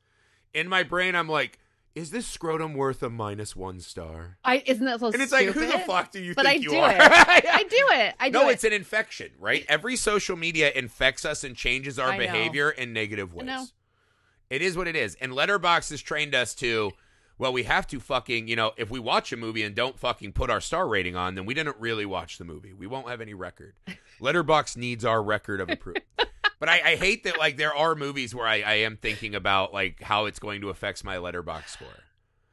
In my brain, I'm like, is this scrotum worth a minus one star? I isn't that so And it's stupid? like, who the fuck do you But think I you do are? it. I do it. I do it. no, it. it's an infection, right? Every social media infects us and changes our I know. behavior in negative I know. It is what it is. And Letterboxd has trained us to, well, we have to fucking, you know, if we watch a movie and don't fucking put our star rating on, then we didn't really watch the movie. We won't have any record. Letterboxd needs our record of approval. but I, I hate that, like, there are movies where I, I am thinking about, like, how it's going to affect my Letterboxd score.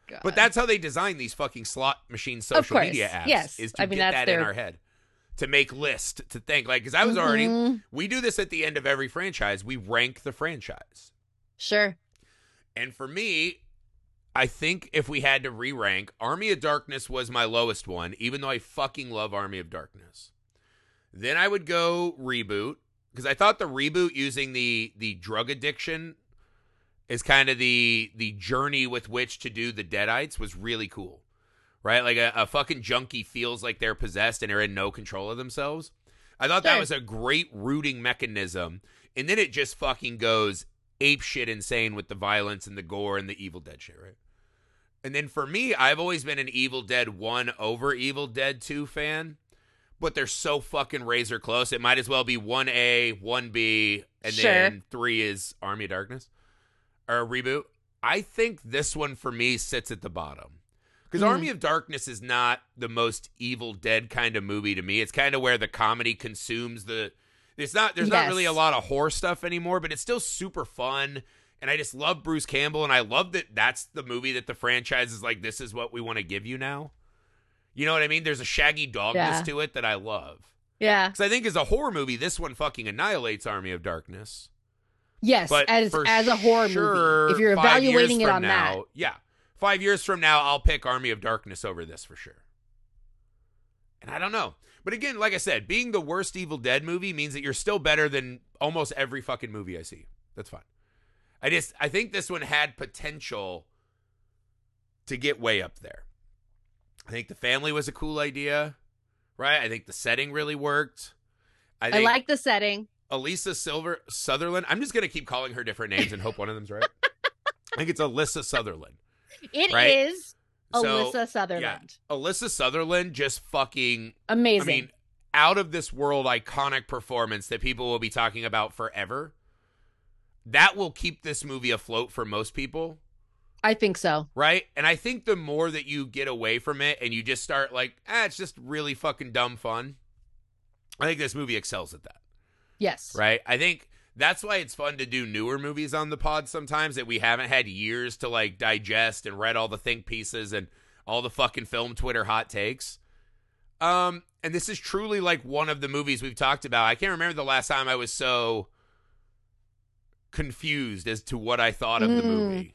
God. But that's how they design these fucking slot machine social media apps. Yes. Is to I mean, get that in our head. To make list, to think. Like, because I was already, Mhm. we do this at the end of every franchise. We rank the franchise. Sure. And for me, I think if we had to re rank, Army of Darkness was my lowest one, even though I fucking love Army of Darkness. Then I would go reboot because I thought the reboot using the the drug addiction is kind of the the journey with which to do the Deadites was really cool. Right? Like a, a fucking junkie feels like they're possessed and are in no control of themselves. I thought that was a great rooting mechanism. And then it just fucking goes ape shit insane with the violence and the gore and the Evil Dead shit, right? And then for me, I've always been an Evil Dead 1 over Evil Dead 2 fan, but they're so fucking razor close. It might as well be 1A, 1B, and Sure. then 3 is Army of Darkness or a reboot. I think this one for me sits at the bottom. Because Hmm. Army of Darkness is not the most Evil Dead kind of movie to me. It's kind of where the comedy consumes the. It's not. There's not really a lot of horror stuff anymore, but it's still super fun. And I just love Bruce Campbell, and I love that that's the movie that the franchise is like. This is what we want to give you now. You know what I mean? There's a shaggy dogness Yeah. to it that I love. Yeah. Because I think as a horror movie, this one fucking annihilates Army of Darkness. Yes. But as as a horror sure, movie, if you're evaluating it on now, that, yeah, five years from now, I'll pick Army of Darkness over this for sure. And I don't know, but again, like I said, being the worst Evil Dead movie means that you're still better than almost every fucking movie I see. That's fine. I just I think this one had potential to get way up there. I think the family was a cool idea, right? I think the setting really worked. I I like the setting. Elisa Silver Sutherland. I'm just gonna keep calling her different names and hope one of them's right. I think it's Alyssa Sutherland. It is Right? So, Alyssa Sutherland. Alyssa Sutherland just fucking Amazing. I mean, out of this world iconic performance that people will be talking about forever. That will keep this movie afloat for most people, I think so. right? And I think the more that you get away from it and you just start like, ah, it's just really fucking dumb fun. I think this movie excels at that. Yes. right? I think that's why it's fun to do newer movies on the pod sometimes that we haven't had years to like digest and read all the think pieces and all the fucking film Twitter hot takes. Um, and this is truly like one of the movies we've talked about. I can't remember the last time I was so confused as to what I thought of the Mm. movie.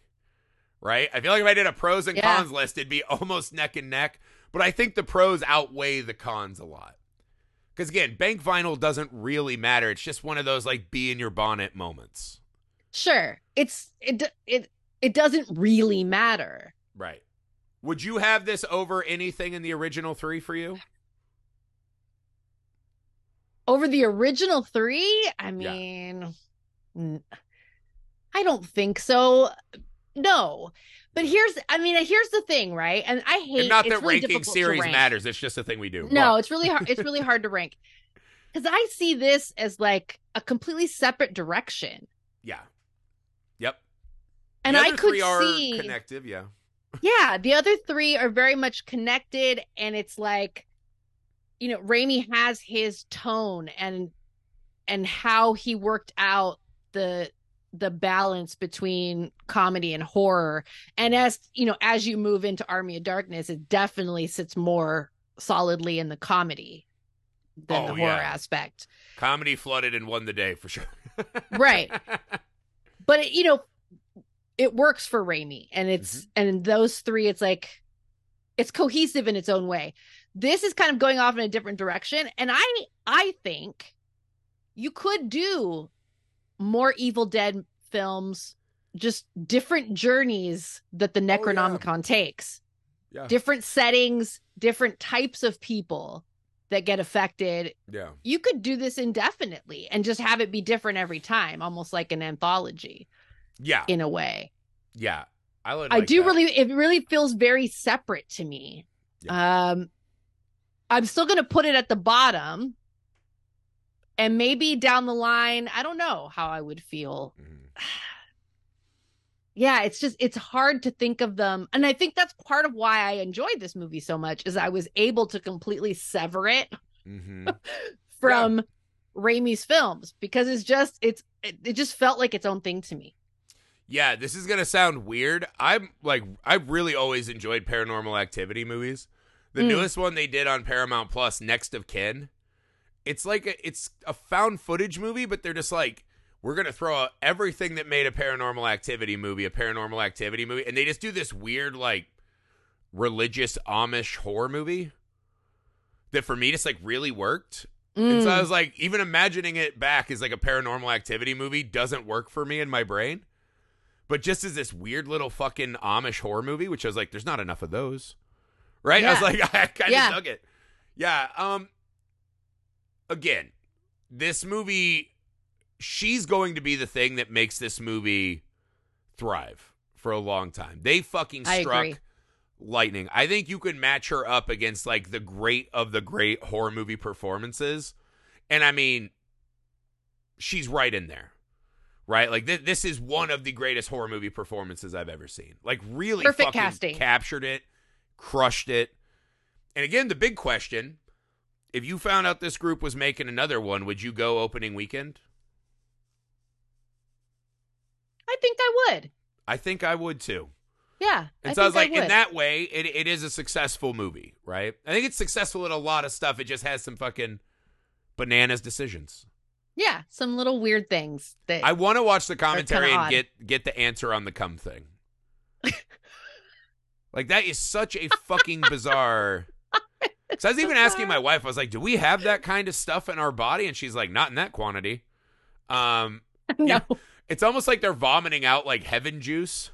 Right? I feel like if I did a pros and Yeah. cons list, it'd be almost neck and neck. But I think the pros outweigh the cons a lot. Because again, bank vinyl doesn't really matter. It's just one of those like be in your bonnet moments. Sure. It's it it it doesn't really matter. Right. Would you have this over anything in the original three for you? Over the original 3, I Yeah. mean n- I don't think so. No. But here's I mean here's the thing, right? And I hate And not that really ranking series rank. matters. It's just a thing we do. No, What? it's really hard. It's really hard to rank because I see this as like a completely separate direction, Yeah. Yep. and I could see, connective. Yeah. yeah, the other three are very much connected, and it's like, you know, Raimi has his tone and and how he worked out the the balance between comedy and horror and as you know as you move into army of darkness it definitely sits more solidly in the comedy than Oh, the horror yeah. aspect Comedy flooded and won the day for sure. Right. but it, you know it works for Raimi and it's Mm-hmm. and those three it's like it's cohesive in its own way. This is kind of going off in a different direction and I I think you could do more Evil Dead films just different journeys that the Oh, yeah. Necronomicon takes. yeah. Different settings, different types of people that get affected yeah. you could do this indefinitely and just have it be different every time, almost like an anthology Yeah. in a way. Yeah. I would. I do that. really it really feels very separate to me. Um I'm still going to put it at the bottom. And maybe down the line, I don't know how I would feel. Mhm. Yeah, it's just it's hard to think of them. And I think that's part of why I enjoyed this movie so much is I was able to completely sever it Mhm. from Raimi's films because it's just it's it, it just felt like its own thing to me. Yeah, this is gonna sound weird. I'm like, I've really always enjoyed Paranormal Activity movies. The Mm. newest one they did on Paramount Plus, Next of Kin. It's like a, it's a found footage movie, but they're just like, we're gonna throw out everything that made a Paranormal Activity movie a Paranormal Activity movie, and they just do this weird like religious Amish horror movie that for me just like really worked. And so I Mm. was like, even imagining it back as like a paranormal activity movie doesn't work for me in my brain. But just as this weird little fucking Amish horror movie, which I was like, there's not enough of those. Right? I was like, I kind of Yeah. dug it. Yeah. Um again, this movie, she's going to be the thing that makes this movie thrive for a long time. They fucking struck agree. lightning. I think you could match her up against like the great of the great horror movie performances. And I mean, she's right in there. Right? Like th- this is one of the greatest horror movie performances I've ever seen. Like really Perfect fucking casting. captured it, crushed it. And again, the big question, if you found out this group was making another one, would you go opening weekend? I think I would. I think I would too. Yeah. And I so I was like, in would. that way, it, it is a successful movie, right? I think it's successful in a lot of stuff. It just has some fucking bananas decisions. Yeah, some little weird things that I want to watch the commentary and odd. get get the answer on the cum thing. like that is such a fucking bizarre. So I was even asking my wife. I was like, "Do we have that kind of stuff in our body?" And she's like, "Not in that quantity." Um, no it's almost like they're vomiting out like heaven juice.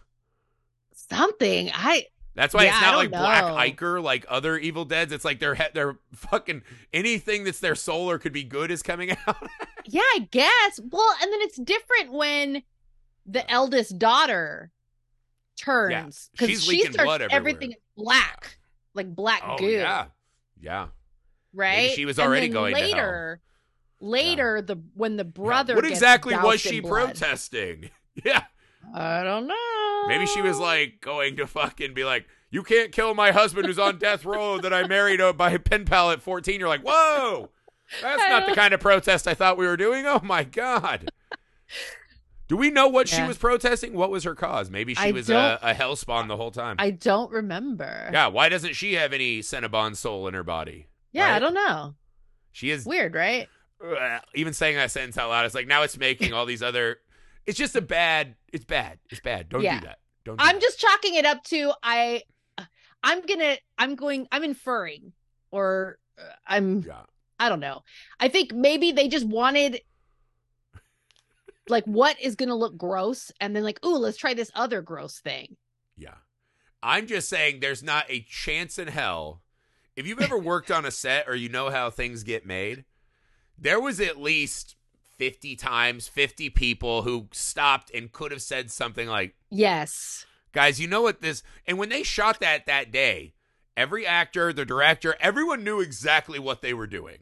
something. I That's why Yeah, it's not like Black know. ichor, like other Evil Deads. It's like they're they're fucking anything that's their soul or could be good is coming out. yeah, I guess. Well, and then it's different when the eldest daughter turns because she's she leaking starts blood everywhere. everything is black, like black oh goo. yeah, yeah. right? she was already going later, later the when the brother What gets exactly was she protesting? Yeah, I don't know. maybe she was like going to fucking be like, "You can't kill my husband who's on death row that I married by pen pal at 14." You're like, "Whoa, that's not the kind of protest I thought we were doing." Oh my god. Do we know what she was protesting? What was her cause? Maybe she I was a, a hellspawn the whole time. I don't remember. Yeah, why doesn't she have any Cinnabon soul in her body? Yeah, I don't know. She is Weird, right? Ugh, even saying that sentence out loud. It's like now it's making all these other. It's just a bad. It's bad. It's bad. Don't Yeah. do that. Don't. Do I'm that. just chalking it up to I I'm gonna I'm going I'm inferring or uh, I'm Yeah. I don't know. I think maybe they just wanted like what is gonna look gross and then like, ooh, let's try this other gross thing. Yeah. I'm just saying there's not a chance in hell. If you've ever worked on a set or you know how things get made, there was at least 50 times, 50 people who stopped and could have said something like, Yes. guys, you know what this. And when they shot that that day, every actor, the director, everyone knew exactly what they were doing.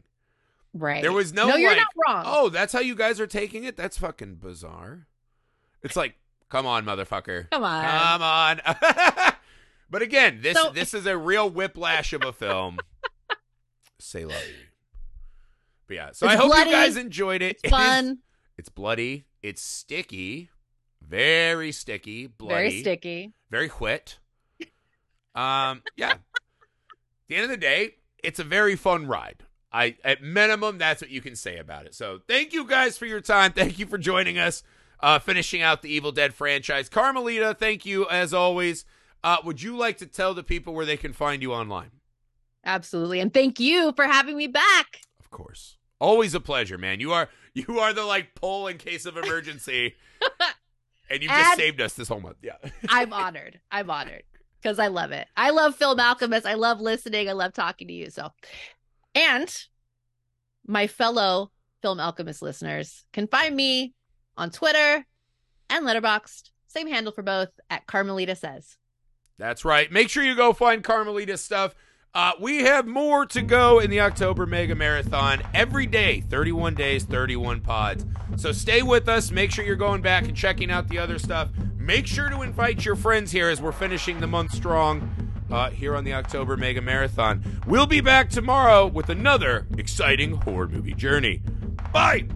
Right. There was no, No, you're like, not wrong. Oh, that's how you guys are taking it? That's fucking bizarre. It's like, come on, motherfucker. Come on. Come on. but again, this So- this is a real whiplash of a film. C'est la vie. But yeah, so It's I hope bloody. you guys enjoyed it. it's It is- fun. it's bloody. It's sticky. Very sticky. Bloody. Very sticky. Very wet. Um, yeah. At the end of the day, it's a very fun ride. I at minimum, that's what you can say about it. So thank you guys for your time. Thank you for joining us. Uh, finishing out the Evil Dead franchise. Carmelita, thank you as always. Uh, would you like to tell the people where they can find you online? Absolutely. And thank you for having me back. Of course. Always a pleasure, man. You are you are the like pull in case of emergency. and you just And- saved us this whole month. Yeah. I'm honored. I'm honored because I love it. I love Film Alchemist. I love listening. I love talking to you. So, and my fellow Film Alchemist listeners can find me on Twitter and Letterboxd. Same handle for both at Carmelita Says. That's right. Make sure you go find Carmelita's stuff. Uh, we have more to go in the October Mega Marathon every day, 31 days, 31 pods. So stay with us. Make sure you're going back and checking out the other stuff. Make sure to invite your friends here as we're finishing the month strong uh, here on the October Mega Marathon. We'll be back tomorrow with another exciting horror movie journey. Bye.